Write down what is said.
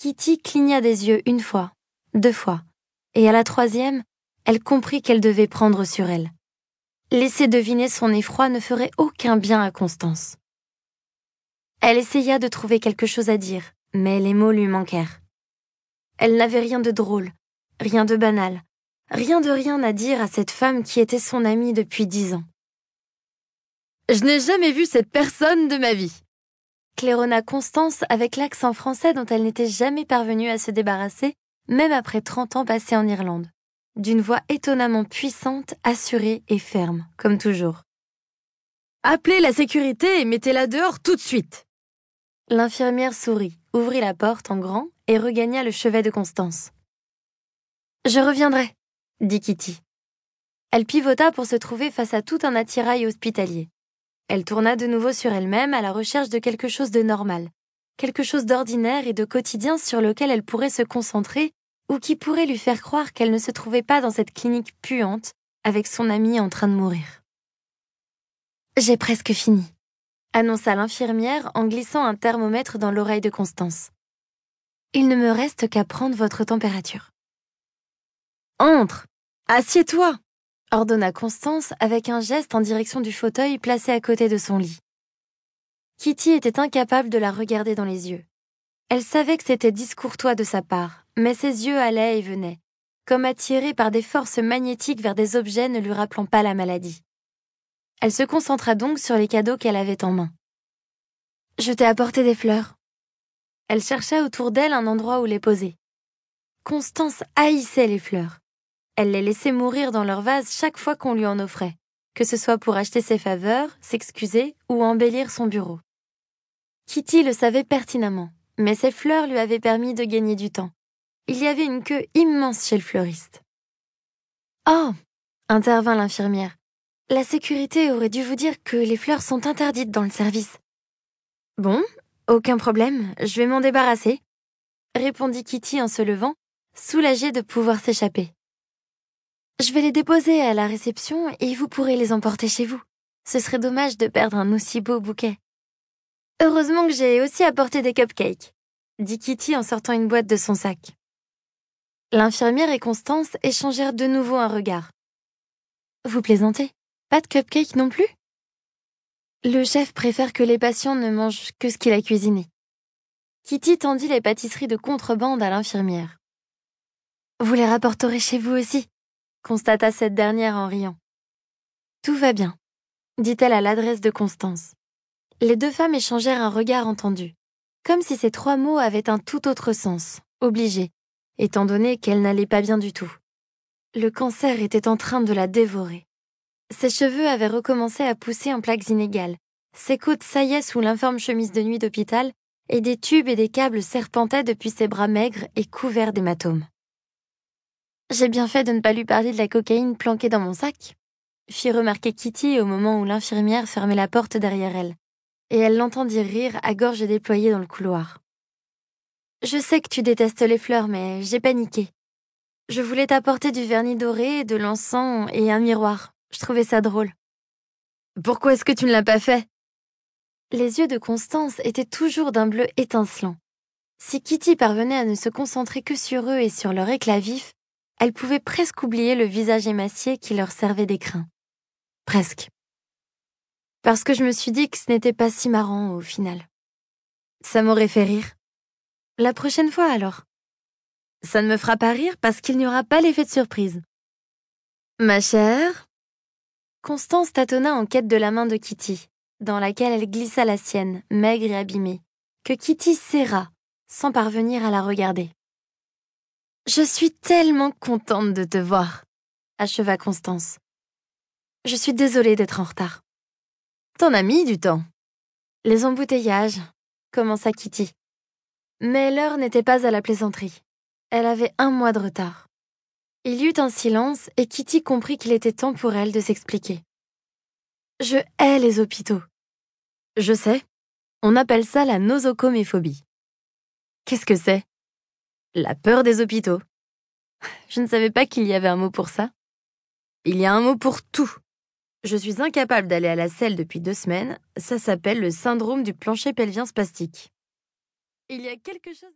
Kitty cligna des yeux une fois, deux fois, et à la troisième, elle comprit qu'elle devait prendre sur elle. Laisser deviner son effroi ne ferait aucun bien à Constance. Elle essaya de trouver quelque chose à dire, mais les mots lui manquèrent. Elle n'avait rien de drôle, rien de banal, rien de rien à dire à cette femme qui était son amie depuis dix ans. Je n'ai jamais vu cette personne de ma vie, claironna Constance avec l'accent français dont elle n'était jamais parvenue à se débarrasser, même après trente ans passés en Irlande, d'une voix étonnamment puissante, assurée et ferme, comme toujours. Appelez la sécurité et mettez-la dehors tout de suite. L'infirmière sourit, ouvrit la porte en grand et regagna le chevet de Constance. Je reviendrai, dit Kitty. Elle pivota pour se trouver face à tout un attirail hospitalier. Elle tourna de nouveau sur elle-même à la recherche de quelque chose de normal, quelque chose d'ordinaire et de quotidien sur lequel elle pourrait se concentrer ou qui pourrait lui faire croire qu'elle ne se trouvait pas dans cette clinique puante avec son amie en train de mourir. J'ai presque fini, annonça l'infirmière en glissant un thermomètre dans l'oreille de Constance. Il ne me reste qu'à prendre votre température. Entre, assieds-toi, ordonna Constance avec un geste en direction du fauteuil placé à côté de son lit. Kitty était incapable de la regarder dans les yeux. Elle savait que c'était discourtois de sa part, mais ses yeux allaient et venaient, comme attirés par des forces magnétiques vers des objets ne lui rappelant pas la maladie. Elle se concentra donc sur les cadeaux qu'elle avait en main. Je t'ai apporté des fleurs. Elle chercha autour d'elle un endroit où les poser. Constance haïssait les fleurs. Elle les laissait mourir dans leur vase chaque fois qu'on lui en offrait, que ce soit pour acheter ses faveurs, s'excuser ou embellir son bureau. Kitty le savait pertinemment, mais ces fleurs lui avaient permis de gagner du temps. Il y avait une queue immense chez le fleuriste. Oh intervint l'infirmière. La sécurité aurait dû vous dire que les fleurs sont interdites dans le service. Bon, aucun problème, je vais m'en débarrasser, répondit Kitty en se levant, soulagée de pouvoir s'échapper. Je vais les déposer à la réception et vous pourrez les emporter chez vous. Ce serait dommage de perdre un aussi beau bouquet. Heureusement que j'ai aussi apporté des cupcakes, dit Kitty en sortant une boîte de son sac. L'infirmière et Constance échangèrent de nouveau un regard. Vous plaisantez? Pas de cupcakes non plus? Le chef préfère que les patients ne mangent que ce qu'il a cuisiné. Kitty tendit les pâtisseries de contrebande à l'infirmière. Vous les rapporterez chez vous aussi constata cette dernière en riant. Tout va bien, dit-elle à l'adresse de Constance. Les deux femmes échangèrent un regard entendu, comme si ces trois mots avaient un tout autre sens, obligé, étant donné qu'elle n'allait pas bien du tout. Le cancer était en train de la dévorer. Ses cheveux avaient recommencé à pousser en plaques inégales, ses côtes saillaient sous l'informe chemise de nuit d'hôpital, et des tubes et des câbles serpentaient depuis ses bras maigres et couverts d'hématomes. J'ai bien fait de ne pas lui parler de la cocaïne planquée dans mon sac, fit remarquer Kitty au moment où l'infirmière fermait la porte derrière elle, et elle l'entendit rire à gorge déployée dans le couloir. Je sais que tu détestes les fleurs, mais j'ai paniqué. Je voulais t'apporter du vernis doré, de l'encens et un miroir. Je trouvais ça drôle. Pourquoi est-ce que tu ne l'as pas fait? Les yeux de Constance étaient toujours d'un bleu étincelant. Si Kitty parvenait à ne se concentrer que sur eux et sur leur éclat vif, elle pouvait presque oublier le visage émacié qui leur servait d'écrin. Presque. Parce que je me suis dit que ce n'était pas si marrant au final. Ça m'aurait fait rire. La prochaine fois alors? Ça ne me fera pas rire parce qu'il n'y aura pas l'effet de surprise. Ma chère? Constance tâtonna en quête de la main de Kitty, dans laquelle elle glissa la sienne, maigre et abîmée, que Kitty serra, sans parvenir à la regarder. Je suis tellement contente de te voir, acheva Constance. Je suis désolée d'être en retard. T'en as mis du temps. Les embouteillages, commença Kitty. Mais l'heure n'était pas à la plaisanterie. Elle avait un mois de retard. Il y eut un silence et Kitty comprit qu'il était temps pour elle de s'expliquer. Je hais les hôpitaux. Je sais. On appelle ça la nosocoméphobie. Qu'est-ce que c'est? La peur des hôpitaux. Je ne savais pas qu'il y avait un mot pour ça. Il y a un mot pour tout. Je suis incapable d'aller à la selle depuis deux semaines. Ça s'appelle le syndrome du plancher pelvien spastique. Il y a quelque chose.